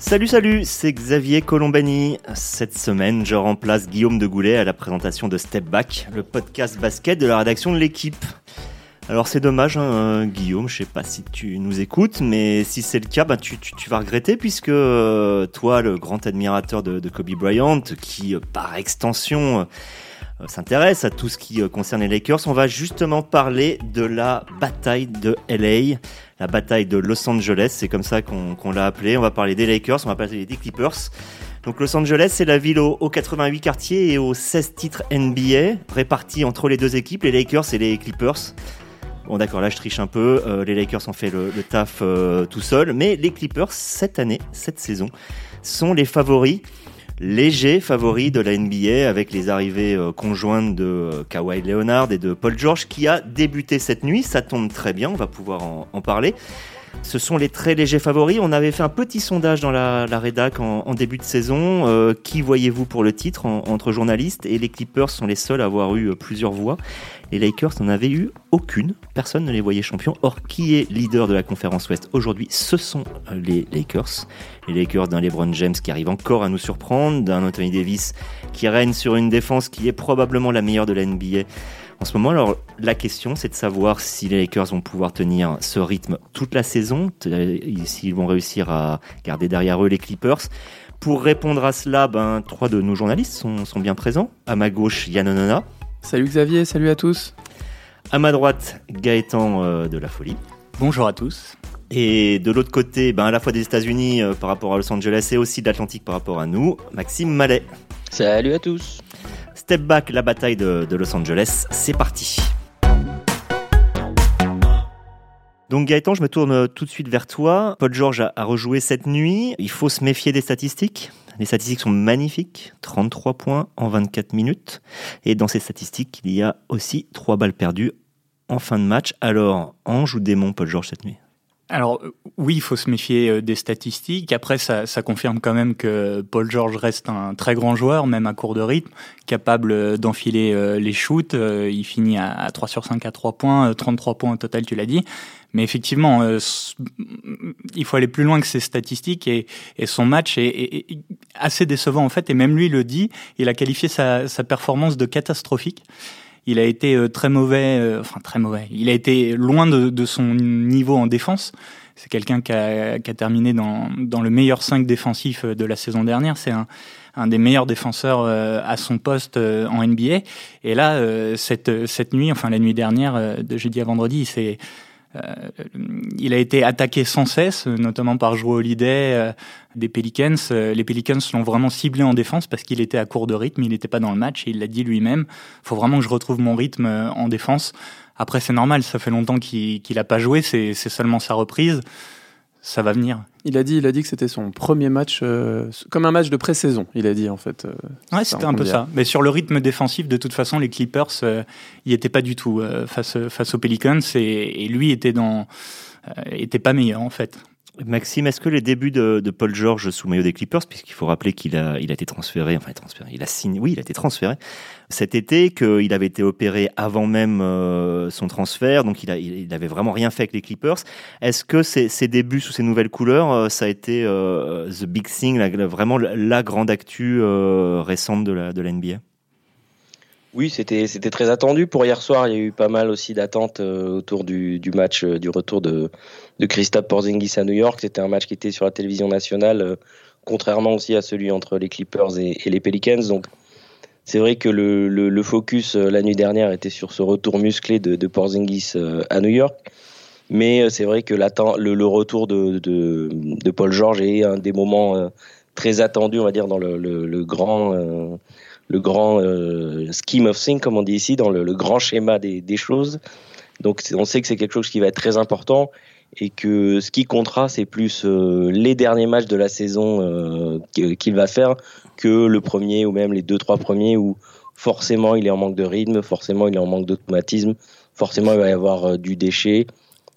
Salut, salut, c'est Xavier Colombani. Cette semaine, je remplace Guillaume de Goulet à la présentation de Step Back, le podcast basket de la rédaction de l'équipe. Alors c'est dommage, hein, Guillaume, je sais pas si tu nous écoutes, mais si c'est le cas, bah, tu, vas regretter puisque euh, toi, le grand admirateur de, Kobe Bryant, qui euh, par extension euh, s'intéresse à tout ce qui concerne les Lakers, on va justement parler de la bataille de LA, la bataille de Los Angeles, c'est comme ça qu'on l'a appelé. On va parler des Lakers, on va parler des Clippers. Donc Los Angeles, c'est la ville aux, 88 quartiers et aux 16 titres NBA, répartis entre les deux équipes, les Lakers et les Clippers. Bon d'accord, là je triche un peu, euh, les Lakers ont fait le, taf euh, tout seul, mais les Clippers, cette année, cette saison, sont les favoris, légers favoris de la NBA avec les arrivées euh, conjointes de Kawhi Leonard et de Paul George qui a débuté cette nuit, ça tombe très bien, on va pouvoir en parler. Ce sont les très légers favoris. On avait fait un petit sondage dans la, la rédac en, début de saison. Euh, qui voyez-vous pour le titre entre journalistes Et les Clippers sont les seuls à avoir eu euh, plusieurs voix. Les Lakers n'en avaient eu aucune. Personne ne les voyait champions. Or, qui est leader de la conférence Ouest aujourd'hui Ce sont euh, les Lakers. Les Lakers d'un LeBron James qui arrive encore à nous surprendre, d'un Anthony Davis qui règne sur une défense qui est probablement la meilleure de la NBA en ce moment. Alors la question, c'est de savoir si les Lakers vont pouvoir tenir ce rythme toute la saison, s'ils vont réussir à garder derrière eux les Clippers. Pour répondre à cela, ben, trois de nos journalistes sont, sont bien présents. À ma gauche, Yann Onana. Salut Xavier, salut à tous. À ma droite, Gaëtan euh, de la Folie. Bonjour à tous. Et de l'autre côté, ben, à la fois des États-Unis euh, par rapport à Los Angeles et aussi de l'Atlantique par rapport à nous, Maxime Mallet. Salut à tous. Step Back, la bataille de, Los Angeles, c'est parti. Donc Gaëtan, je me tourne tout de suite vers toi. Paul George a, rejoué cette nuit. Il faut se méfier des statistiques. Les statistiques sont magnifiques. 33 points en 24 minutes. Et dans ces statistiques, il y a aussi 3 balles perdues en fin de match. Alors, ange ou démon Paul George cette nuit? Alors euh, oui, il faut se méfier euh, des statistiques. Après, ça, ça, confirme quand même que Paul George reste un très grand joueur, même à court de rythme, capable euh, d'enfiler les shoots. Il finit à 3 sur 5 à 3 points, 33 points au total, tu l'as dit. Mais effectivement, il faut aller plus loin que ces statistiques et, son match est, assez décevant en fait. Et même lui le dit, il a qualifié sa performance de catastrophique. Il a été euh, très mauvais, euh, enfin très mauvais. Il a été loin de, son niveau en défense. C'est quelqu'un qui a, terminé dans, le meilleur 5 défensif euh, de la saison dernière. C'est un, des meilleurs défenseurs à son poste en NBA. Et là, cette, cette nuit, enfin la nuit dernière, de jeudi à vendredi, c'est euh, il a été attaqué sans cesse, notamment par Joe Holiday euh, des Pelicans. Euh, les Pelicans l'ont vraiment ciblé en défense parce qu'il était à court de rythme, il n'était pas dans le match et il l'a dit lui-même. Faut vraiment que je retrouve mon rythme en défense. Après, c'est normal, ça fait longtemps qu'il n'a pas joué, c'est seulement sa reprise ça va venir. Il a dit, il a dit que c'était son premier match, euh, comme un match de pré-saison. Il a dit en fait. Euh, ouais, c'était un peu ça. Mais sur le rythme défensif, de toute façon, les Clippers, euh, il était pas du tout face face aux Pelicans et, et lui était dans, était pas meilleur en fait. Maxime, est-ce que les débuts de, Paul George sous maillot des Clippers, puisqu'il faut rappeler qu'il a, été transféré, enfin il a signé, oui, il a été transféré cet été, qu'il avait été opéré avant même euh, son transfert, donc il, a, avait vraiment rien fait avec les Clippers. Est-ce que ces, débuts sous ces nouvelles couleurs, euh, ça a été euh, the big thing, vraiment la grande actu récente de la, de oui, c'était c'était très attendu pour hier soir. Il y a eu pas mal aussi d'attentes autour du match du retour de de Christophe Porzingis à New York. C'était un match qui était sur la télévision nationale, euh, contrairement aussi à celui entre les Clippers et, les Pelicans. Donc, c'est vrai que le, le, focus euh, la nuit dernière était sur ce retour musclé de, Porzingis euh, à New York. Mais c'est vrai que le, le retour de, de, Paul George est un des moments très attendus, on va dire, dans le, le grand, le grand scheme of things, comme on dit ici, dans le, grand schéma des, des choses. Donc on sait que c'est quelque chose qui va être très important et que ce qui comptera, c'est plus euh, les derniers matchs de la saison euh, qu'il va faire que le premier ou même les deux trois premiers où forcément il est en manque de rythme, forcément il est en manque d'automatisme, forcément il va y avoir euh, du déchet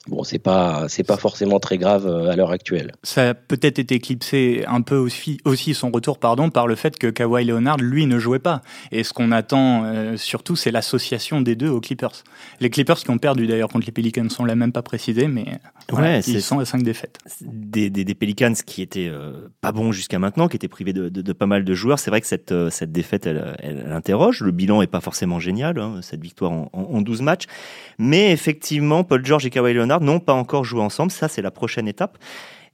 bon, c'est pas c'est pas forcément très grave euh, à l'heure actuelle. Ça a peut-être été éclipsé un peu aussi, aussi son retour pardon par le fait que Kawhi Leonard lui ne jouait pas. Et ce qu'on attend euh, surtout, c'est l'association des deux aux Clippers. Les Clippers qui ont perdu d'ailleurs contre les Pelicans, on l'a même pas précisé, mais voilà, Ouais, ils c'est- sont à 5 défaites. des, des, des Pelicans qui étaient euh, pas bons jusqu'à maintenant, qui étaient privés de, de, de pas mal de joueurs. C'est vrai que cette, euh, cette défaite, elle, elle, elle interroge. Le bilan est pas forcément génial, hein, cette victoire en, en, en 12 matchs. Mais effectivement, Paul George et Kawhi Leonard n'ont pas encore joué ensemble. Ça, c'est la prochaine étape.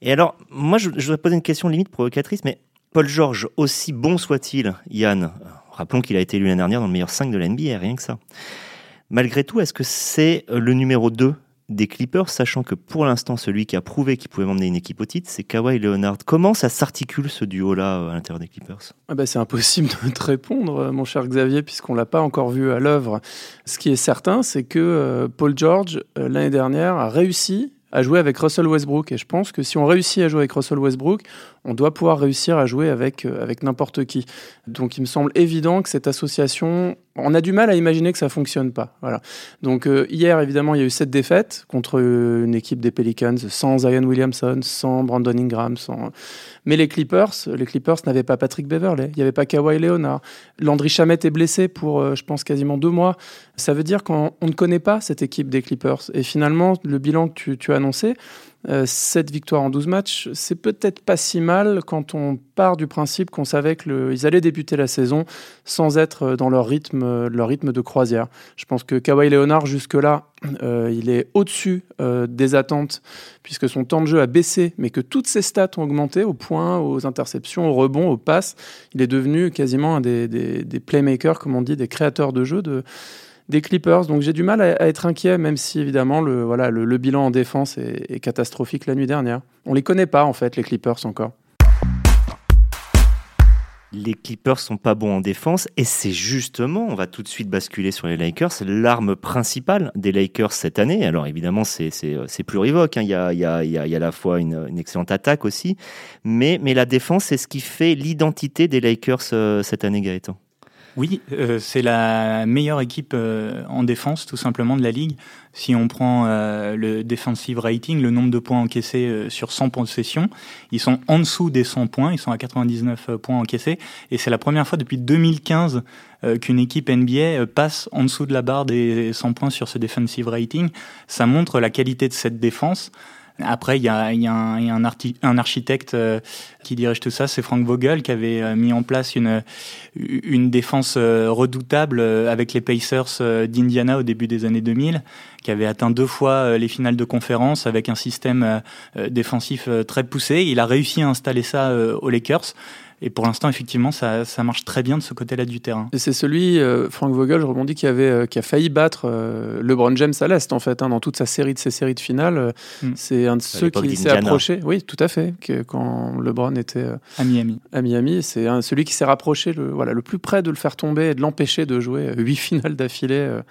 Et alors, moi, je, je voudrais poser une question limite provocatrice, mais Paul George, aussi bon soit-il, Yann, rappelons qu'il a été élu l'année dernière dans le meilleur 5 de la NBA, rien que ça. Malgré tout, est-ce que c'est euh, le numéro 2 des Clippers, sachant que pour l'instant, celui qui a prouvé qu'il pouvait emmener une équipe au titre, c'est Kawhi Leonard. Comment ça s'articule ce duo-là euh, à l'intérieur des Clippers? Ah bah, c'est impossible de te répondre, euh, mon cher Xavier, puisqu'on l'a pas encore vu à l'œuvre. Ce qui est certain, c'est que euh, Paul George, l'année dernière, a réussi à jouer avec Russell Westbrook. Et je pense que si on réussit à jouer avec Russell Westbrook, on doit pouvoir réussir à jouer avec, avec n'importe qui. Donc il me semble évident que cette association, on a du mal à imaginer que ça fonctionne pas. Voilà. Donc euh, hier, évidemment, il y a eu cette défaite contre euh, une équipe des Pelicans sans Zion Williamson, sans Brandon Ingram, sans... Mais les Clippers, les Clippers n'avaient pas Patrick Beverley, il n'y avait pas Kawhi Leonard. Landry Shamet est blessé pour, euh, je pense, quasiment deux mois. Ça veut dire qu'on on ne connaît pas cette équipe des Clippers. Et finalement, le bilan que tu as annoncé, euh, cette victoire en 12 matchs, c'est peut-être pas si mal quand on part du principe qu'on savait qu'ils allaient débuter la saison sans être dans leur rythme, euh, leur rythme de croisière. Je pense que Kawhi Leonard, jusque-là, euh, il est au-dessus euh, des attentes puisque son temps de jeu a baissé, mais que toutes ses stats ont augmenté au point, aux interceptions, aux rebonds, aux passes. Il est devenu quasiment un des, des, des playmakers, comme on dit, des créateurs de jeu de, des Clippers. Donc j'ai du mal à, être inquiet, même si évidemment le, voilà, le, bilan en défense est, catastrophique la nuit dernière. On les connaît pas en fait, les Clippers encore. Les Clippers sont pas bons en défense et c'est justement, on va tout de suite basculer sur les Lakers, l'arme principale des Lakers cette année. Alors évidemment, c'est plurivoque, hein. il, y a, il, y a, il, y a, à la fois une, une, excellente attaque aussi, mais, mais la défense, c'est ce qui fait l'identité des Lakers euh, cette année, Gaëtan. Oui, euh, c'est la meilleure équipe euh, en défense tout simplement de la ligue. Si on prend euh, le defensive rating, le nombre de points encaissés sur 100 possessions, ils sont en dessous des 100 points, ils sont à 99 euh, points encaissés. Et c'est la première fois depuis 2015 euh, qu'une équipe NBA passe en dessous de la barre des 100 points sur ce defensive rating. Ça montre la qualité de cette défense. Après, il y a, y a, un, y a un, un, architecte euh, qui dirige tout ça, c'est Frank Vogel, qui avait euh, mis en place une, une défense euh, redoutable avec les Pacers euh, d'Indiana au début des années 2000, qui avait atteint deux fois euh, les finales de conférence avec un système euh, défensif très poussé. Il a réussi à installer ça aux Lakers. Et pour l'instant, effectivement, ça, ça, marche très bien de ce côté-là du terrain. Et c'est celui, euh, Frank Vogel, je rebondis, qui, avait, euh, qui a failli battre euh, LeBron James à l'Est, en fait, hein, dans toute sa série de ces séries de finales. Mm. C'est un de ceux qui s'est approché. Oui, tout à fait. Que, quand LeBron était à Miami. À Miami, c'est celui qui s'est rapproché le, voilà, le plus près de le faire tomber et de l'empêcher de jouer huit finales d'affilée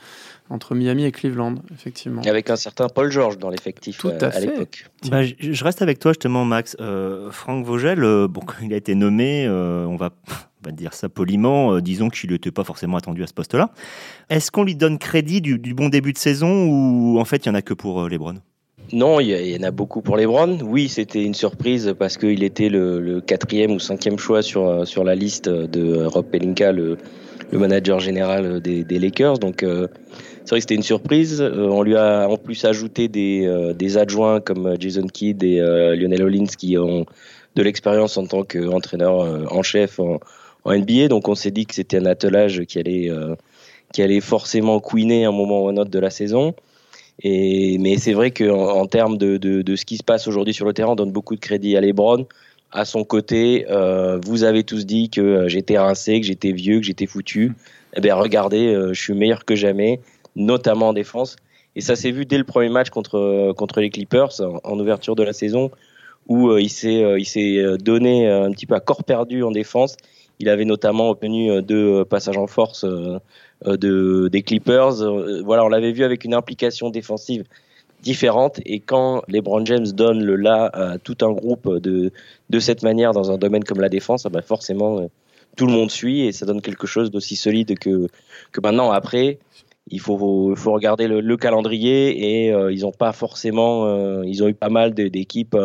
entre Miami et Cleveland, effectivement. Avec un certain Paul George dans l'effectif Tout à, à, à l'époque. Bah, je reste avec toi justement, Max. Euh, Franck Vogel, euh, bon, il a été nommé, euh, on va, on va dire ça poliment, euh, disons qu'il n'était pas forcément attendu à ce poste-là. Est-ce qu'on lui donne crédit du, du, bon début de saison ou en fait il n'y en a que pour euh, LeBron? Non, il y, y, en a beaucoup pour LeBron. Oui, c'était une surprise parce qu'il était le, le, quatrième ou cinquième choix sur, sur la liste de Rob Pelinka, le, le manager général des, des Lakers. Donc, euh, c'est vrai que c'était une surprise. Euh, on lui a en plus ajouté des, euh, adjoints comme Jason Kidd et euh, Lionel Hollins qui ont de l'expérience en tant qu'entraîneur euh, en chef en, NBA. Donc on s'est dit que c'était un attelage qui allait, euh, qui allait forcément couiner un moment ou un autre de la saison. Et, mais c'est vrai qu'en en termes de, de, ce qui se passe aujourd'hui sur le terrain, on donne beaucoup de crédit à LeBron. À son côté, euh, vous avez tous dit que j'étais rincé, que j'étais vieux, que j'étais foutu. Eh bien, regardez, euh, je suis meilleur que jamais notamment en défense. Et ça s'est vu dès le premier match contre, contre les Clippers en, ouverture de la saison, où euh, il s'est euh, il s'est donné un petit peu à corps perdu en défense. Il avait notamment obtenu deux passages en force euh, de, des Clippers. Voilà, on l'avait vu avec une implication défensive différente. Et quand LeBron James donne le là à tout un groupe de, de cette manière dans un domaine comme la défense, bah forcément tout le monde suit et ça donne quelque chose d'aussi solide que, que maintenant après il faut, faut regarder le, calendrier et ils ont pas forcément, ils ont eu pas mal d'équipes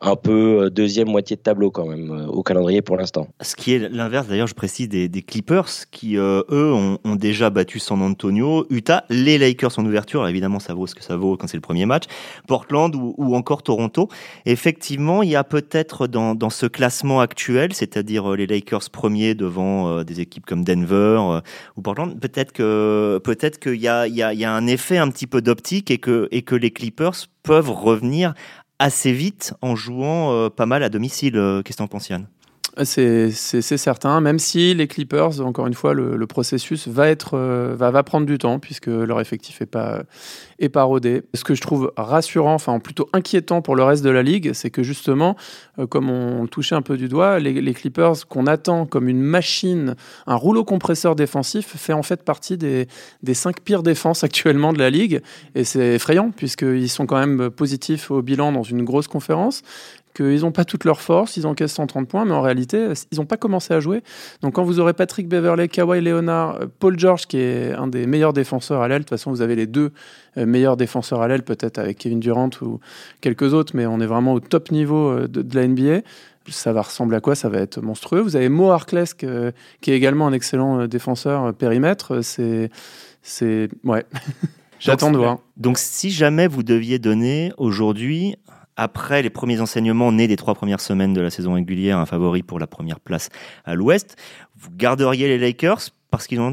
un peu euh, deuxième moitié de tableau quand même euh, au calendrier pour l'instant. Ce qui est l'inverse d'ailleurs, je précise, des, Clippers qui euh, eux ont, déjà battu San Antonio, Utah, les Lakers en ouverture, évidemment ça vaut ce que ça vaut quand c'est le premier match, Portland ou, encore Toronto. Effectivement, il y a peut-être dans, ce classement actuel, c'est-à-dire les Lakers premiers devant des équipes comme Denver ou Portland, peut-être que peut-être qu'il y a un effet un petit peu d'optique et que, et que les Clippers peuvent revenir assez vite en jouant euh, pas mal à domicile. Euh, qu'est-ce que c'est certain, même si les Clippers, encore une fois, le, processus va, être, euh, va, prendre du temps puisque leur effectif n'est pas, est pas rodé. Ce que je trouve rassurant, enfin plutôt inquiétant pour le reste de la ligue, c'est que justement, euh, comme on le touchait un peu du doigt, les, Clippers qu'on attend comme une machine, un rouleau compresseur défensif, fait en fait partie des, des cinq pires défenses actuellement de la ligue. Et c'est effrayant puisqu'ils sont quand même positifs au bilan dans une grosse conférence qu'ils n'ont pas toute leur force, ils encaissent 130 points, mais en réalité, ils n'ont pas commencé à jouer. Donc quand vous aurez Patrick Beverley, Kawhi Leonard, euh, Paul George, qui est un des meilleurs défenseurs à l'aile, de toute façon, vous avez les deux euh, meilleurs défenseurs à l'aile, peut-être avec Kevin Durant ou quelques autres, mais on est vraiment au top niveau euh, de, la NBA ça va ressembler à quoi? Ça va être monstrueux. Vous avez Mo Harkless, qui est également un excellent défenseur périmètre. C'est, c'est, ouais. J'attends de voir. Donc, si jamais vous deviez donner aujourd'hui après les premiers enseignements nés des trois premières semaines de la saison régulière, un favori pour la première place à l'Ouest, vous garderiez les Lakers parce qu'ils ont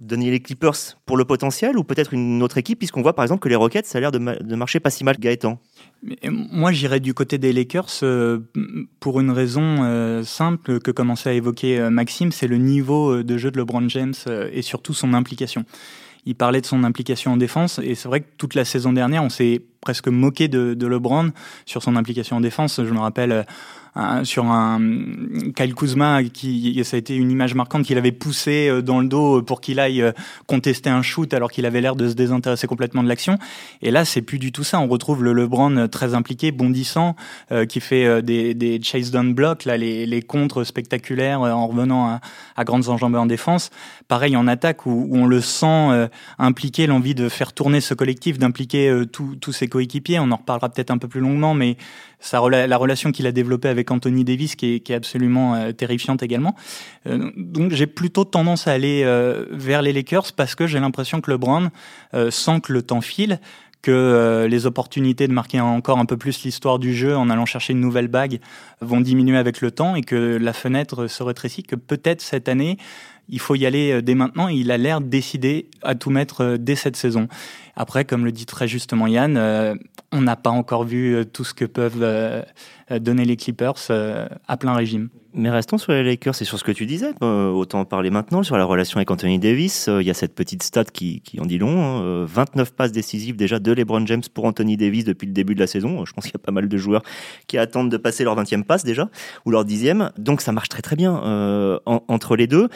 donné les Clippers pour le potentiel ou peut-être une autre équipe, puisqu'on voit par exemple que les Rockets, ça a l'air de, marcher pas si mal. Gaëtan. Moi, j'irais du côté des Lakers euh, pour une raison euh, simple que commençait à évoquer euh, Maxime, c'est le niveau de jeu de LeBron James et surtout son implication. Il parlait de son implication en défense et c'est vrai que toute la saison dernière, on s'est presque moqué de, de LeBron sur son implication en défense. Je me rappelle sur un Kyle Kuzma qui ça a été une image marquante qu'il avait poussé euh, dans le dos pour qu'il aille euh, contester un shoot alors qu'il avait l'air de se désintéresser complètement de l'action. Et là c'est plus du tout ça. On retrouve le LeBron très impliqué bondissant euh, qui fait des, des chase down blocks là les, les contres spectaculaires en revenant à, à, grandes enjambées en défense. Pareil en attaque où, où on le sent impliqué l'envie de faire tourner ce collectif d'impliquer tous ses coéquipiers. On en reparlera peut-être un peu plus longuement mais ça, la relation qu'il a développée avec Anthony Davis qui est, absolument euh, terrifiante également. Euh, donc j'ai plutôt tendance à aller euh, vers les Lakers parce que j'ai l'impression que LeBron sent que le temps file que les opportunités de marquer encore un peu plus l'histoire du jeu en allant chercher une nouvelle bague vont diminuer avec le temps et que la fenêtre se rétrécit, que peut-être cette année, il faut y aller dès maintenant. il a l'air décidé à tout mettre dès cette saison. Après, comme le dit très justement Yann, on n'a pas encore vu tout ce que peuvent donner les Clippers à plein régime. Mais restons sur les Lakers et sur ce que tu disais. Euh, autant en parler maintenant sur la relation avec Anthony Davis. Euh, il y a cette petite stat qui, qui en dit long. 29 hein. euh, passes décisives déjà de LeBron James pour Anthony Davis depuis le début de la saison. Je pense qu'il y a pas mal de joueurs qui attendent de passer leur 20e passe déjà ou leur 10e. Donc ça marche très très bien entre les deux.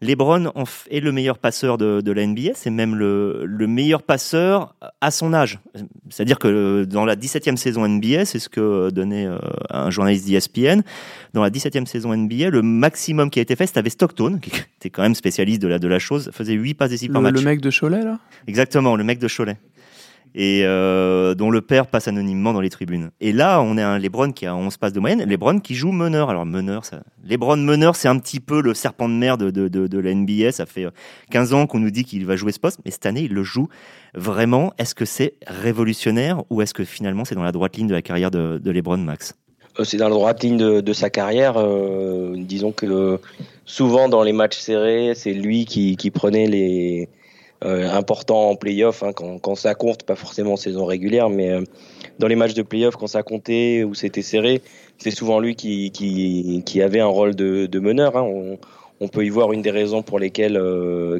LeBron est le meilleur passeur de, de la NBA. C'est même le, meilleur passeur à son âge. C'est-à-dire que dans la 17e saison NBA, c'est ce que donnait un journaliste d'ESPN. Dans la 17e saison NBA, le maximum qui a été fait, c'était Stockton, qui était quand même spécialiste de la, de la chose, faisait 8 passes décisives par match. Le mec de Cholet, là? Exactement, le mec de Cholet. Et euh, dont le père passe anonymement dans les tribunes. Et là, on est un Lebron qui a 11 passes de moyenne, Lebron qui joue meneur. Alors meneur, ça... Lebron meneur, c'est un petit peu le serpent de mer de, de, de, la NBA. Ça fait 15 ans qu'on nous dit qu'il va jouer ce poste, mais cette année, il le joue vraiment. Est-ce que c'est révolutionnaire ou est-ce que finalement c'est dans la droite ligne de la carrière de, de Lebron, Max? Euh, c'est dans la droite ligne de, sa carrière. Euh, disons que souvent dans les matchs serrés, c'est lui qui, prenait les euh, importants en playoff hein, quand, ça compte, pas forcément en saison régulière, mais dans les matchs de playoff quand ça comptait ou c'était serré, c'est souvent lui qui, qui, avait un rôle de, meneur. Hein. On, peut y voir une des raisons pour lesquelles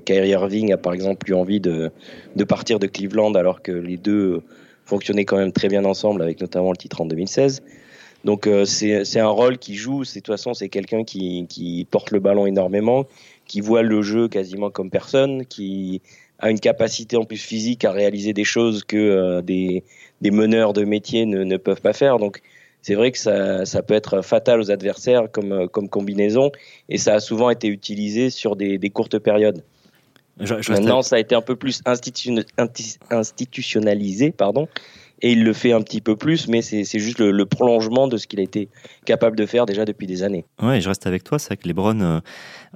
Kyrie Irving a par exemple eu envie de, de partir de Cleveland alors que les deux fonctionnaient quand même très bien ensemble avec notamment le titre en 2016. Donc euh, c'est un rôle qui joue. De toute façon, c'est quelqu'un qui, qui, porte le ballon énormément, qui voit le jeu quasiment comme personne, qui a une capacité en plus physique à réaliser des choses que euh, des, des, meneurs de métier ne, ne, peuvent pas faire. Donc c'est vrai que ça, ça, peut être fatal aux adversaires comme, comme combinaison et ça a souvent été utilisé sur des, des courtes périodes. Maintenant, ça a été un peu plus institutionnalisé, pardon et il le fait un petit peu plus, mais c'est juste le, prolongement de ce qu'il a été capable de faire déjà depuis des années. Ouais, je reste avec toi, c'est vrai que Lebron, euh,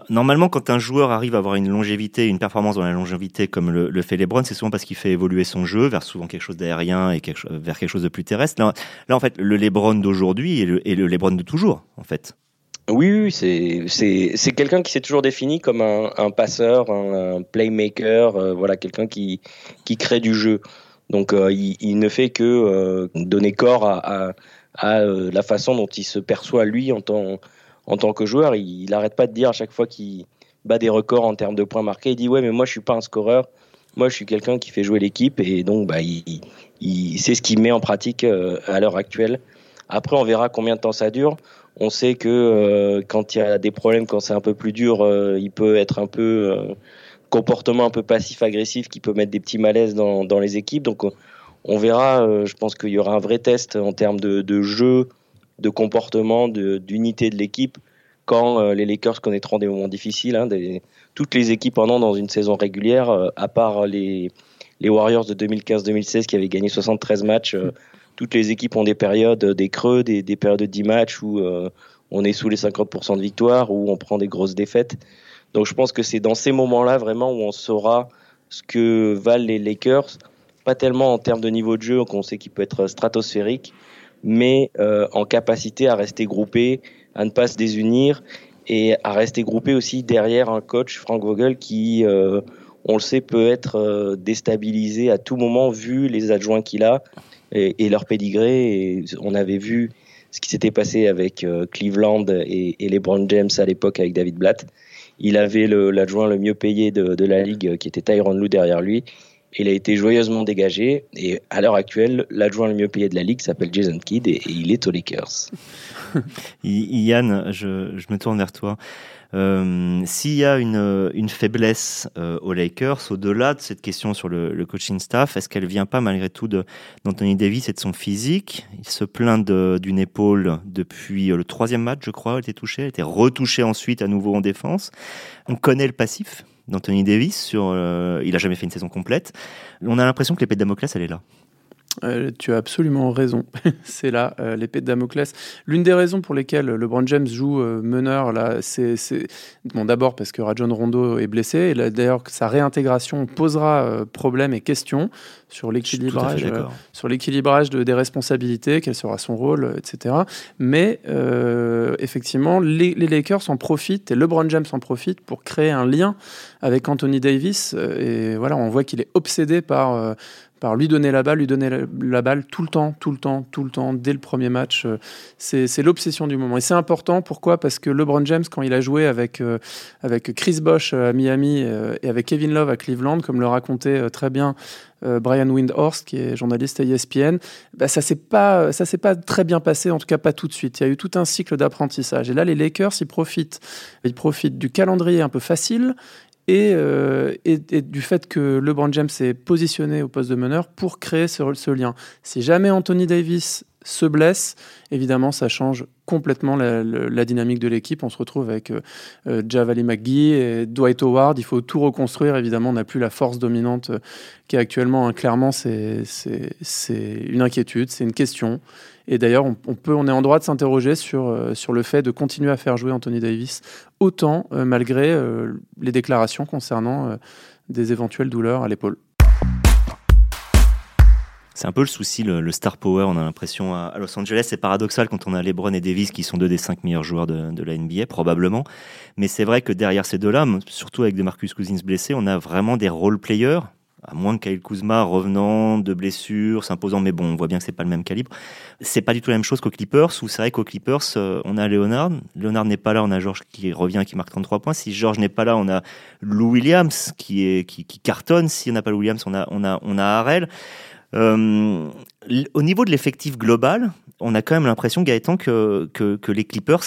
normalement quand un joueur arrive à avoir une longévité, une performance dans la longévité comme le, fait Lebron, c'est souvent parce qu'il fait évoluer son jeu vers souvent quelque chose d'aérien et quelque, vers quelque chose de plus terrestre. Là, là en fait, le Lebron d'aujourd'hui est le, le Lebron de toujours, en fait. Oui, oui c'est quelqu'un qui s'est toujours défini comme un, un passeur, un, playmaker, euh, voilà, quelqu'un qui, qui crée du jeu. Donc euh, il, ne fait que euh, donner corps à, euh, la façon dont il se perçoit lui en tant, que joueur. Il n'arrête pas de dire à chaque fois qu'il bat des records en termes de points marqués, il dit ouais mais moi je suis pas un scoreur, moi je suis quelqu'un qui fait jouer l'équipe et donc bah, c'est ce qu'il met en pratique à l'heure actuelle. Après on verra combien de temps ça dure. On sait que quand il y a des problèmes, quand c'est un peu plus dur, il peut être un peu comportement un peu passif-agressif qui peut mettre des petits malaises dans, dans les équipes. Donc on verra, euh, je pense qu'il y aura un vrai test en termes de, jeu, de comportement, d'unité de, l'équipe quand euh, les Lakers connaîtront des moments difficiles. Hein, toutes les équipes en ont dans une saison régulière, euh, à part les, les Warriors de 2015-2016 qui avaient gagné 73 matchs. toutes les équipes ont des périodes, des creux, des, des périodes de 10 matchs où on est sous les 50% de victoire, où on prend des grosses défaites. Donc je pense que c'est dans ces moments-là vraiment où on saura ce que valent les Lakers, pas tellement en termes de niveau de jeu qu'on sait qu'il peut être stratosphérique, mais euh, en capacité à rester groupé, à ne pas se désunir et à rester groupé aussi derrière un coach, Frank Vogel, qui, euh, on le sait, peut être euh, déstabilisé à tout moment vu les adjoints qu'il a et, leur pédigré. Et on avait vu ce qui s'était passé avec Cleveland et, et les Brown James à l'époque avec David Blatt. Il avait l'adjoint le, mieux payé de, la ligue, qui était Tyron Lou derrière lui. Il a été joyeusement dégagé et à l'heure actuelle, l'adjoint le mieux payé de la ligue s'appelle Jason Kidd et, il est aux Lakers. Yann, je, me tourne vers toi. Euh, s'il y a une, faiblesse euh, aux Lakers, au-delà de cette question sur le, coaching staff, est-ce qu'elle vient pas malgré tout d'Anthony Davis et de son physique? Il se plaint d'une épaule depuis euh, le troisième match, je crois, elle était touchée, elle était retouchée ensuite à nouveau en défense. On connaît le passif d'Anthony Davis, il a jamais fait une saison complète. On a l'impression que l'épée de Damoclès, elle est là. Euh, tu as absolument raison. c'est là euh, l'épée de Damoclès. L'une des raisons pour lesquelles LeBron James joue euh, meneur là, c'est bon, d'abord parce que Rajon Rondo est blessé. Et d'ailleurs, sa réintégration posera problème et questions sur l'équilibrage, sur l'équilibrage de, des responsabilités, quel sera son rôle, etc. Mais effectivement, les, les, Lakers en profitent et LeBron James en profite pour créer un lien avec Anthony Davis. et voilà, on voit qu'il est obsédé par par lui donner la balle, lui donner la, balle tout le temps, tout le temps, tout le temps, dès le premier match. Euh, c'est l'obsession du moment. Et c'est important, pourquoi? Parce que LeBron James, quand il a joué avec, euh, avec Chris Bosh euh, à Miami et avec Kevin Love à Cleveland, comme le racontait très bien Brian Windhorst, qui est journaliste à ESPN, bah, ça s'est pas, s'est pas très bien passé, en tout cas pas tout de suite. Il y a eu tout un cycle d'apprentissage. Et là, les Lakers, profitent, ils profitent du calendrier un peu facile euh, et, du fait que LeBron James est positionné au poste de meneur pour créer ce lien. Si jamais Anthony Davis se blesse, évidemment, ça change complètement la, dynamique de l'équipe. On se retrouve avec euh, euh, Javali McGee et Dwight Howard. Il faut tout reconstruire. Évidemment, on n'a plus la force dominante qui est actuellement. Hein. Clairement, c'est une inquiétude, c'est une question. Et d'ailleurs, on, est en droit de s'interroger sur, euh, le fait de continuer à faire jouer Anthony Davis autant, euh, malgré euh, les déclarations concernant des éventuelles douleurs à l'épaule. C'est un peu le souci, le, star power. On a l'impression à, Los Angeles, c'est paradoxal quand on a LeBron et Davis qui sont deux des cinq meilleurs joueurs de, la NBA, probablement. Mais c'est vrai que derrière ces deux-là, surtout avec des Marcus Cousins blessés, on a vraiment des role players à moins que Kyle Kuzma revenant de blessure, s'imposant, mais bon, on voit bien que c'est pas le même calibre. C'est pas du tout la même chose qu'aux Clippers, où c'est vrai qu'aux Clippers, euh, on a Leonard. Leonard n'est pas là, on a George qui revient, qui marque 33 points. Si George n'est pas là, on a Lou Williams qui, cartonne. Si on n'a pas Lou Williams, on a, on a, on a Harrell. Euh, au niveau de l'effectif global, on a quand même l'impression, Gaëtan, que, que, que les Clippers,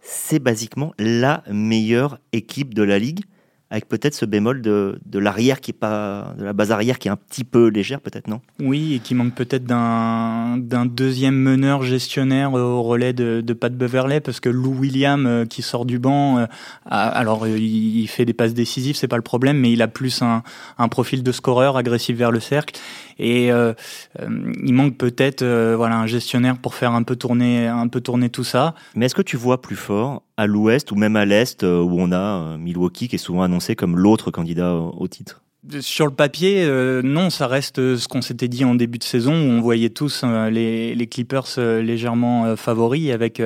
c'est basiquement la meilleure équipe de la ligue avec peut-être ce bémol de, de l'arrière qui est pas, de la base arrière qui est un petit peu légère, peut-être, non? Oui, et qui manque peut-être d'un, d'un deuxième meneur gestionnaire au relais de, de Pat Beverley, parce que Lou William, euh, qui sort du banc, euh, alors il fait des passes décisives, c'est pas le problème, mais il a plus un, un profil de scoreur agressif vers le cercle. Et euh, euh, il manque peut-être euh, voilà un gestionnaire pour faire un peu tourner un peu tourner tout ça. Mais est-ce que tu vois plus fort à l'ouest ou même à l'est où on a Milwaukee qui est souvent annoncé comme l'autre candidat au titre sur le papier, euh, non, ça reste euh, ce qu'on s'était dit en début de saison où on voyait tous euh, les, Clippers légèrement favoris avec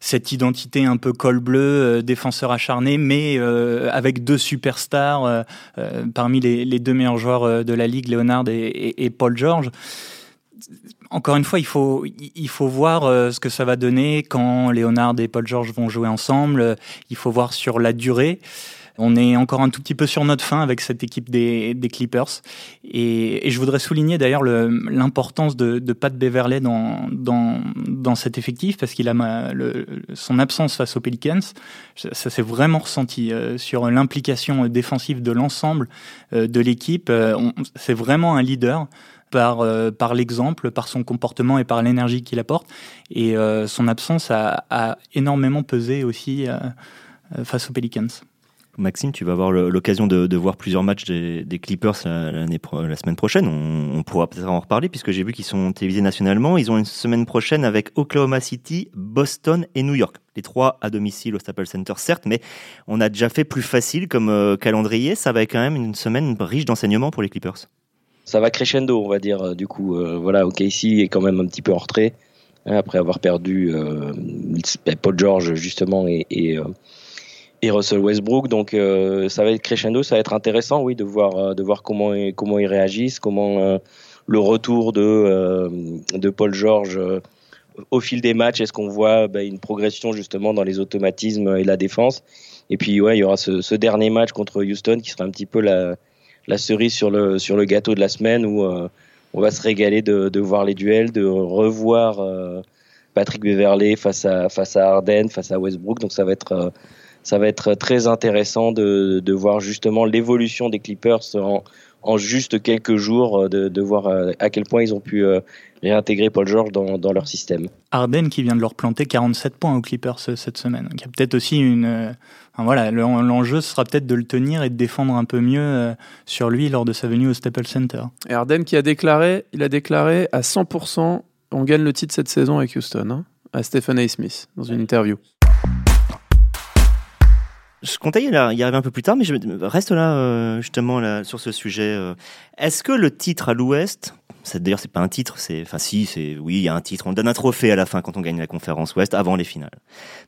cette identité un peu col bleu, défenseur acharné, mais avec deux superstars parmi les, deux meilleurs joueurs de la ligue, Leonard et, Paul George. Encore une fois, il faut, il faut voir ce que ça va donner quand Leonard et Paul George vont jouer ensemble. Il faut voir sur la durée. On est encore un tout petit peu sur notre fin avec cette équipe des, des Clippers. Et, et, je voudrais souligner d'ailleurs l'importance de, de, Pat Beverley dans, dans, dans cet effectif parce qu'il a le, son absence face aux Pelicans. Ça, s'est vraiment ressenti euh, sur l'implication défensive de l'ensemble euh, de l'équipe. Euh, c'est vraiment un leader par, par l'exemple, par son comportement et par l'énergie qu'il apporte. Et son absence a, énormément pesé aussi face aux Pelicans. Maxime, tu vas avoir l'occasion de, voir plusieurs matchs des, Clippers la semaine prochaine. On, pourra peut-être en reparler puisque j'ai vu qu'ils sont télévisés nationalement. Ils ont une semaine prochaine avec Oklahoma City, Boston et New York. Les trois à domicile au Staples Center, certes, mais on a déjà fait plus facile comme euh, calendrier. Ça va être quand même une semaine riche d'enseignements pour les Clippers. Ça va crescendo, on va dire. Euh, du coup, euh, voilà, OKC est quand même un petit peu en retrait hein, après avoir perdu Paul George justement et, Russell Westbrook. Donc euh, ça va être crescendo, ça va être intéressant, oui, de voir euh, de voir comment comment ils réagissent, comment euh, le retour de Paul George au fil des matchs, est-ce qu'on voit bah, une progression justement dans les automatismes et la défense Et puis ouais, il y aura ce, dernier match contre Houston qui sera un petit peu la, la cerise sur le sur le gâteau de la semaine où on va se régaler de, de voir les duels, de revoir Patrick Beverley face à face à Harden, face à Westbrook. Donc ça va être ça va être très intéressant de, de voir justement l'évolution des Clippers en, en, juste quelques jours, euh, de, de, voir euh, à quel point ils ont pu euh, réintégrer Paul George dans, dans, leur système. Arden qui vient de leur planter 47 points aux Clippers cette semaine. Il y a peut-être aussi une. Enfin, voilà, l'enjeu sera peut-être de le tenir et de défendre un peu mieux sur lui lors de sa venue au Staples Center. Et Arden qui a déclaré, il a déclaré à 100%, on gagne le titre cette saison avec Houston, hein, à Stephen A. Smith dans une interview. Je comptais y arriver un peu plus tard, mais je reste là euh, justement là, sur ce sujet. Euh. Est-ce que le titre à l'Ouest, d'ailleurs c'est pas un titre, c'est, enfin si, c'est oui, il y a un titre. On donne un trophée à la fin quand on gagne la conférence Ouest, avant les finales.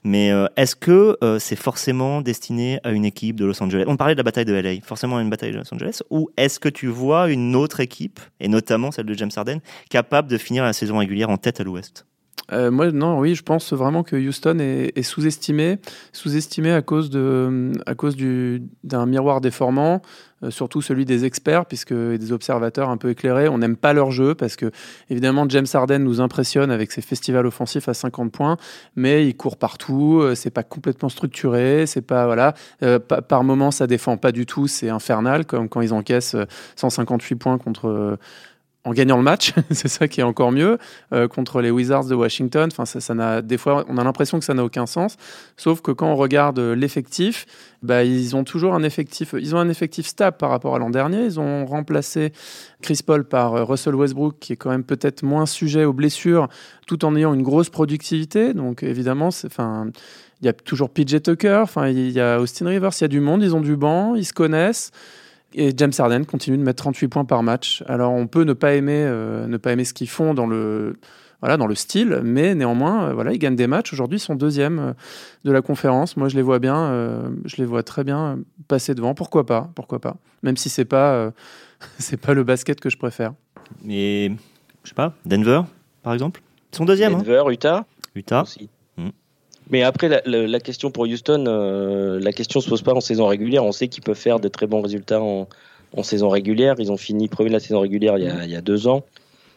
Mais euh, est-ce que c'est forcément destiné à une équipe de Los Angeles? On parlait de la bataille de LA, forcément une bataille de Los Angeles, ou est-ce que tu vois une autre équipe, et notamment celle de James Harden, capable de finir la saison régulière en tête à l'Ouest? Euh, moi, non, oui, je pense vraiment que Houston est, sous-estimé, sous-estimé à cause de, à cause du d'un miroir déformant, euh, surtout celui des experts, puisque des observateurs un peu éclairés, on n'aime pas leur jeu parce que évidemment James Harden nous impressionne avec ses festivals offensifs à 50 points, mais il court partout, euh, c'est pas complètement structuré, c'est pas voilà, par moment ça défend pas du tout, c'est infernal comme quand ils encaissent 158 points contre en gagnant le match, c'est ça qui est encore mieux, euh, contre les Wizards de Washington. Enfin, ça, n'a, des fois, on a l'impression que ça n'a aucun sens. Sauf que quand on regarde l'effectif, bah, ils ont toujours un effectif, ils ont un effectif stable par rapport à l'an dernier. Ils ont remplacé Chris Paul par euh, Russell Westbrook, qui est quand même peut-être moins sujet aux blessures, tout en ayant une grosse productivité. Donc, évidemment, c'est, enfin, il y a toujours PJ Tucker, enfin, il y a Austin Rivers, il y a du monde, ils ont du banc, ils se connaissent. Et James Harden continue de mettre 38 points par match. Alors on peut ne pas aimer, euh, ne pas aimer ce qu'ils font dans le, voilà, dans le style, mais néanmoins, euh, voilà, ils gagnent des matchs. Aujourd'hui, ils sont deuxième euh, de la conférence. Moi, je les vois bien, je les vois très bien passer devant. Pourquoi pas? Pourquoi pas? Même si c'est pas, c'est pas le basket que je préfère. Mais je sais pas, Denver, par exemple, ils sont deuxième. Hein. Denver, Utah. Utah. Aussi. Mais après, la, la, question pour Houston, euh, la question se pose pas en saison régulière. On sait qu'ils peuvent faire de très bons résultats en, en, saison régulière. Ils ont fini premier de la saison régulière il y, a, il y a deux ans.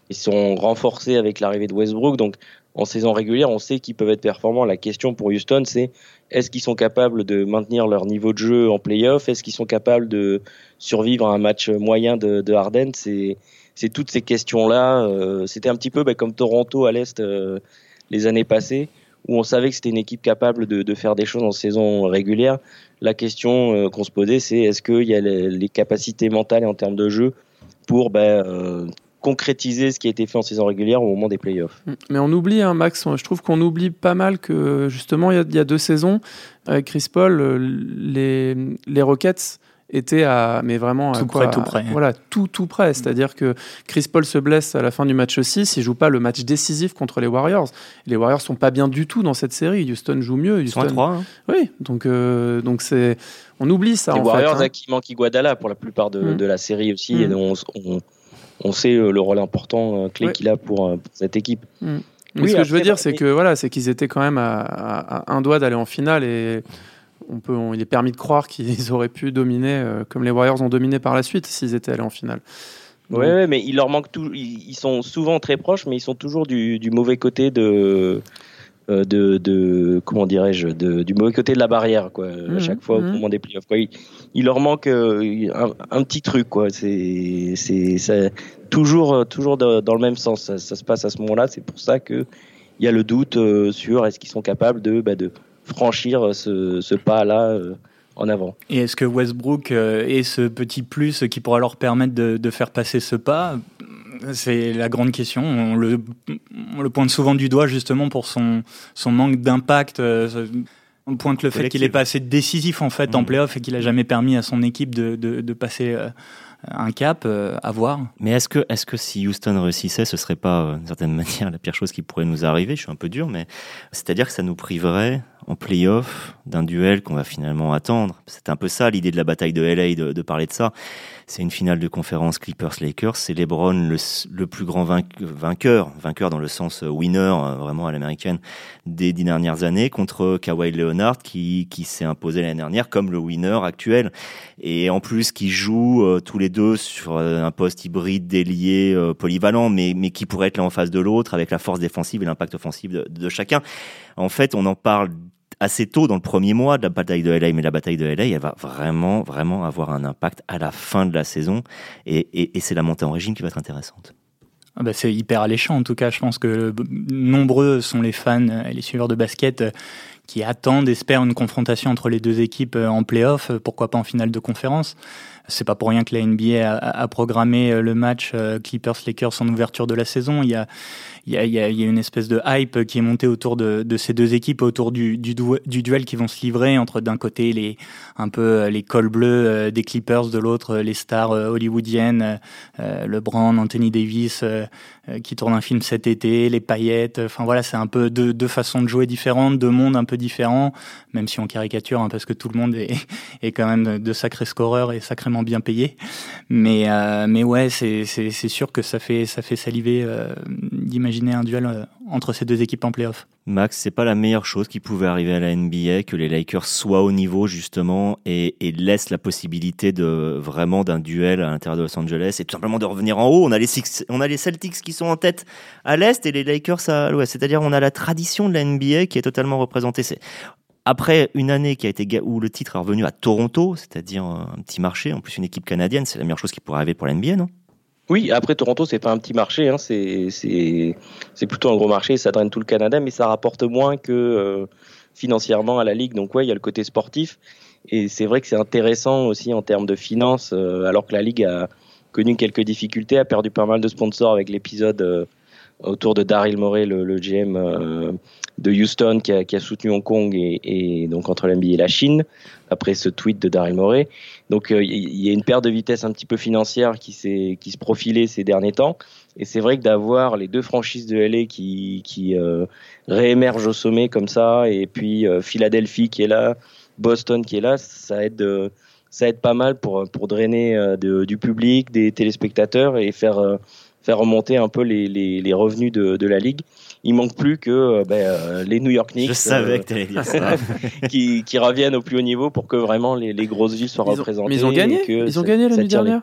Ils sont renforcés avec l'arrivée de Westbrook. Donc, en saison régulière, on sait qu'ils peuvent être performants. La question pour Houston, c'est est-ce qu'ils sont capables de maintenir leur niveau de jeu en playoff? Est-ce qu'ils sont capables de survivre à un match moyen de, de Harden? C'est c'est toutes ces questions-là. Euh, c'était un petit peu bah, comme Toronto à l'Est euh, les années passées, où on savait que c'était une équipe capable de, faire des choses en saison régulière. La question euh, qu'on se posait, c'est est-ce qu'il y a les, les, capacités mentales et en termes de jeu pour bah, concrétiser ce qui a été fait en saison régulière au moment des playoffs. Mm. Mais on oublie, hein, Max, je trouve qu'on oublie pas mal que justement, il y a, deux saisons, avec Chris Paul, les, les Rockets étaient à, mais vraiment tout quoi, près, tout près. voilà, tout, tout près. C'est-à-dire que Chris Paul se blesse à la fin du match 6, il joue pas le match décisif contre les Warriors. Les Warriors sont pas bien du tout dans cette série. Houston joue mieux. Houston... 3, hein. Oui, donc, euh, donc c'est, on oublie ça. Les en Warriors fait, hein. à qui manque Iguodala pour la plupart de, Mm. de la série aussi, Mm. et on, on, on sait euh, le rôle important, euh, clé Ouais. qu'il a pour, pour cette équipe. Mais Oui, ce que je veux dire, c'est que voilà, c'est qu'ils étaient quand même à, à- à un doigt d'aller en finale et on peut, on- il est permis de croire qu'ils auraient pu dominer euh, comme les Warriors ont dominé par la suite s'ils étaient allés en finale. Donc, Ouais, ouais, mais il leur manque tout. Ils, sont souvent très proches, mais ils sont toujours du, du mauvais côté de, euh, de, de comment dirais-je, du mauvais côté de la barrière, quoi. À chaque fois au mhm. moment des playoffs, quoi. Il, il leur manque euh, un, un petit truc, quoi. C'est, toujours, toujours de- dans le même sens. Ça, ça se passe à ce moment-là. C'est pour ça que il y a le doute sur est-ce qu'ils sont capables de, bah, de franchir ce, ce pas-là euh, en avant. Et est-ce que Westbrook euh, est ce petit plus qui pourra leur permettre de, de faire passer ce pas? C'est la grande question. On le, on le pointe souvent du doigt justement pour son, son manque d'impact. euh, On pointe le fait qu'il n'est pas assez décisif en fait en Mhm. playoff et qu'il a jamais permis à son équipe de, de, de passer euh, un cap euh, à voir. Mais est-ce que, est-ce que si Houston réussissait, ce serait pas, euh, d'une certaine manière, la pire chose qui pourrait nous arriver? Je suis un peu dur, mais c'est-à-dire que ça nous priverait en playoff d'un duel qu'on va finalement attendre. C'est un peu ça l'idée de la bataille de LA, de, parler de ça. C'est une finale de conférence Clippers-Lakers. C'est LeBron le, plus grand vainque- vainqueur, vainqueur dans le sens euh, winner, vraiment à l'américaine, des dix dernières années, contre Kawhi Leonard qui, qui s'est imposé l'année dernière comme le winner actuel et en plus qui euh, tous les deux sur euh, un poste hybride délié euh, polyvalent mais mais qui pourrait être l'un en face de l'autre avec la force défensive et l'impact offensif de, chacun. En fait, on en parle assez tôt dans le premier mois de la bataille de LA, mais la bataille de LA, elle va vraiment, vraiment avoir un impact à la fin de la saison, et, et, c'est la montée en régime qui va être intéressante. Ah bah, c'est hyper alléchant en tout cas. Je pense que nombreux sont les fans et les suiveurs de basket euh, qui attendent, espèrent une confrontation entre les deux équipes en playoff, pourquoi pas en finale de conférence. C'est pas pour rien que la NBA a, programmé euh, le match euh, Clippers-Lakers en ouverture de la saison. Il y, a, y a- y a une espèce de hype qui est montée autour de, de ces deux équipes, autour du, du, du duel qui vont se livrer entre d'un côté les un peu euh, les cols bleus euh, des Clippers, de l'autre euh, les stars hollywoodiennes, LeBron, Anthony Davis qui tourne un film cet été, les paillettes. Enfin voilà, c'est un peu deux, deux façons de jouer différentes, deux mondes un peu différents, même si on caricature hein, parce que tout le monde est, est quand même de sacrés scoreurs et sacrément bien payé. Mais euh, mais ouais, c'est sûr que ça fait ça fait saliver euh, d'imaginer un duel euh, entre ces deux équipes en playoff. Max, c'est pas la meilleure chose qui pouvait arriver à la NBA que les Lakers soient au niveau justement et, et laissent la possibilité de vraiment d'un duel à l'intérieur de Los Angeles et tout simplement de revenir en haut. On a les Six- on a les Celtics qui sont en tête à l'est et les Lakers à l'ouest. C'est-à-dire on a la tradition de la NBA qui est totalement représentée. Après une année qui a été où le titre est revenu à Toronto, c'est-à-dire un petit marché, en plus une équipe canadienne, c'est la meilleure chose qui pourrait arriver pour la NBA, non? Oui, après Toronto, c'est pas un petit marché, hein, c'est plutôt un gros marché, ça draine tout le Canada, mais ça rapporte moins que euh, financièrement à la ligue. Donc ouais, il y a le côté sportif, et c'est vrai que c'est intéressant aussi en termes de finances, euh, alors que la ligue a connu quelques difficultés, a perdu pas mal de sponsors avec l'épisode euh, autour de Daryl Morey, le, GM euh, de Houston, qui a, soutenu Hong Kong et, donc entre l'NBA et la Chine après ce tweet de Daryl Morey. Donc euh, il y a une perte de vitesse un petit peu financière qui se profilait ces derniers temps. Et c'est vrai que d'avoir les deux franchises de LA qui qui euh, réémergent au sommet comme ça, et puis Philadelphie qui est là, Boston qui est là, ça aide ça aide pas mal pour drainer du public, des téléspectateurs et faire faire remonter un peu les, les, les revenus de, de la ligue. Il manque plus que euh, ben, euh, les New York Knicks Je savais euh, que t'allais dire ça. qui, qui reviennent au plus haut niveau pour que vraiment les, les grosses villes soient Ils ont, représentées. mais ils ont gagné que Ils ont gagné la ça nuit tire les- dernière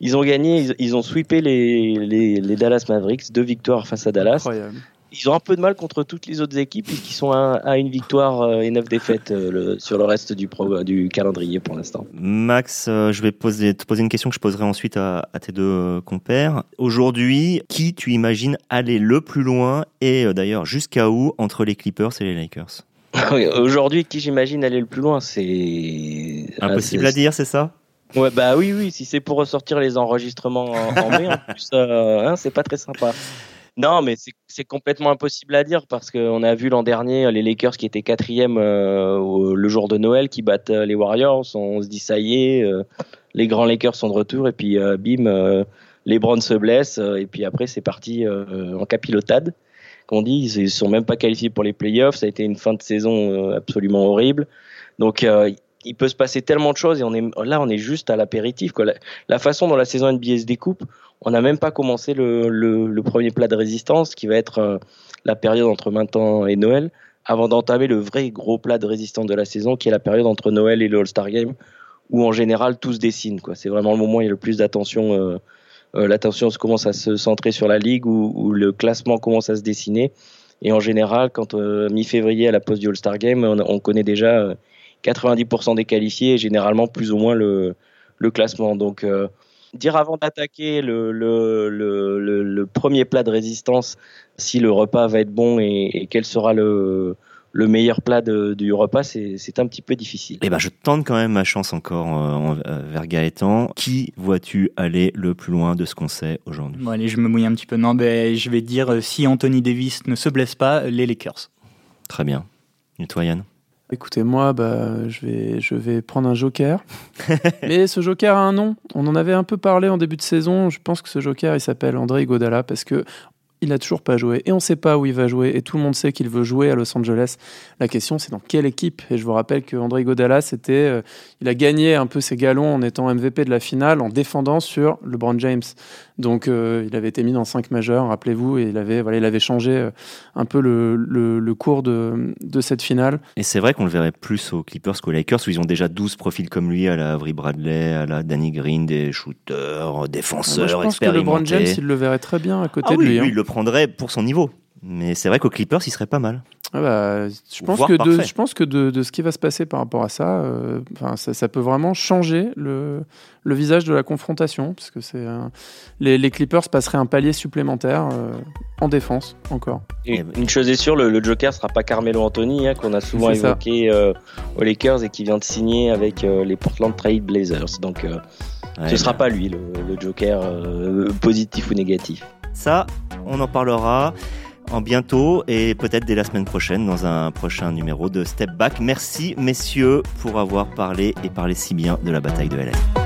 Ils ont gagné, ils, ils ont sweepé les, les, les Dallas Mavericks, deux victoires face à Dallas. Incroyable. Ils ont un peu de mal contre toutes les autres équipes puisqu'ils sont à, une victoire euh, et neuf défaites euh, sur le reste du, du calendrier pour l'instant. Max, je vais poser, te poser une question que je poserai ensuite à, tes deux compères. Aujourd'hui, qui tu imagines aller le plus loin et d'ailleurs jusqu'à où entre les Clippers et les Lakers? Aujourd'hui, qui j'imagine aller le plus loin, c'est impossible à dire, c'est ça? Ouais, bah oui, oui, si c'est pour ressortir les enregistrements en, mai, en plus, euh, hein, c'est pas très sympa. Non, mais c'est complètement impossible à dire parce qu'on a vu l'an dernier les Lakers qui étaient quatrième euh, le jour de Noël qui battent euh, les Warriors. On se dit ça y est, les grands Lakers sont de retour et puis bim, les Browns se blessent et puis après c'est parti en capilotade. Qu'on dit, ils sont même pas qualifiés pour les playoffs. Ça a été une fin de saison absolument horrible. Donc il peut se passer tellement de choses et on est là, on est juste à l'apéritif. La, la, façon dont la saison NBA se découpe, on n'a même pas commencé le, premier plat de résistance qui va être euh, la période entre maintenant et Noël, avant d'entamer le vrai gros plat de résistance de la saison qui est la période entre Noël et le All-Star Game, où en général tout se dessine. C'est vraiment le moment où il y a le plus d'attention. Euh, euh, l'attention commence à se centrer sur la ligue, où, le classement commence à se dessiner. Et en général, quand mi-février à la pause du All-Star Game, on, on connaît déjà 90% des qualifiés et généralement plus ou moins le, classement. Donc, euh, dire avant d'attaquer le, le, le, le, premier plat de résistance si le repas va être bon et, quel sera le, le meilleur plat de, du repas, c'est un petit peu difficile. Eh ben, je tente quand même ma chance encore euh, euh, vers Gaëtan. Qui vois-tu aller le plus loin de ce qu'on sait aujourd'hui? Bon, allez, je me mouille un petit peu. Non, ben, je vais dire, si Anthony Davis ne se blesse pas, les Lakers. Très bien. Et toi, Yann? Écoutez, moi, bah, je, vais, je vais prendre un joker. Mais ce joker a un nom. On en avait un peu parlé en début de saison. Je pense que ce joker, il s'appelle André Godala parce que il n'a toujours pas joué et on ne sait pas où il va jouer et tout le monde sait qu'il veut jouer à Los Angeles. La question c'est dans quelle équipe? Et je vous rappelle que André Godala, c'était, euh, il a gagné un peu ses galons en étant MVP de la finale en défendant sur LeBron James. Donc euh, il avait été mis dans 5 majeurs, rappelez-vous, et il avait, voilà, il avait changé euh, un peu le, le, cours de, de, cette finale. Et c'est vrai qu'on le verrait plus aux Clippers qu'aux Lakers où ils ont déjà 12 profils comme lui à la Avery Bradley, à la Danny Green, des shooters, défenseurs, Moi, je pense que LeBron James, il le verrait très bien à côté ah de lui. Hein prendrait pour son niveau. Mais c'est vrai qu'aux Clippers, il serait pas mal. Ah bah, je, pense que de, je pense que de, de, ce qui va se passer par rapport à ça, euh, ça, ça, peut vraiment changer le, le, visage de la confrontation, parce que c'est les, les, Clippers passeraient un palier supplémentaire euh, en défense encore. une chose est sûre, le, le Joker sera pas Carmelo Anthony, hein, qu'on a souvent évoqué euh, aux Lakers et qui vient de signer avec les Portland Trail Blazers. Donc, ce sera pas lui le, le Joker positif ou négatif. Ça, on en parlera en bientôt et peut-être dès la semaine prochaine dans un prochain numéro de Step Back. Merci messieurs pour avoir parlé et parlé si bien de la bataille de LA.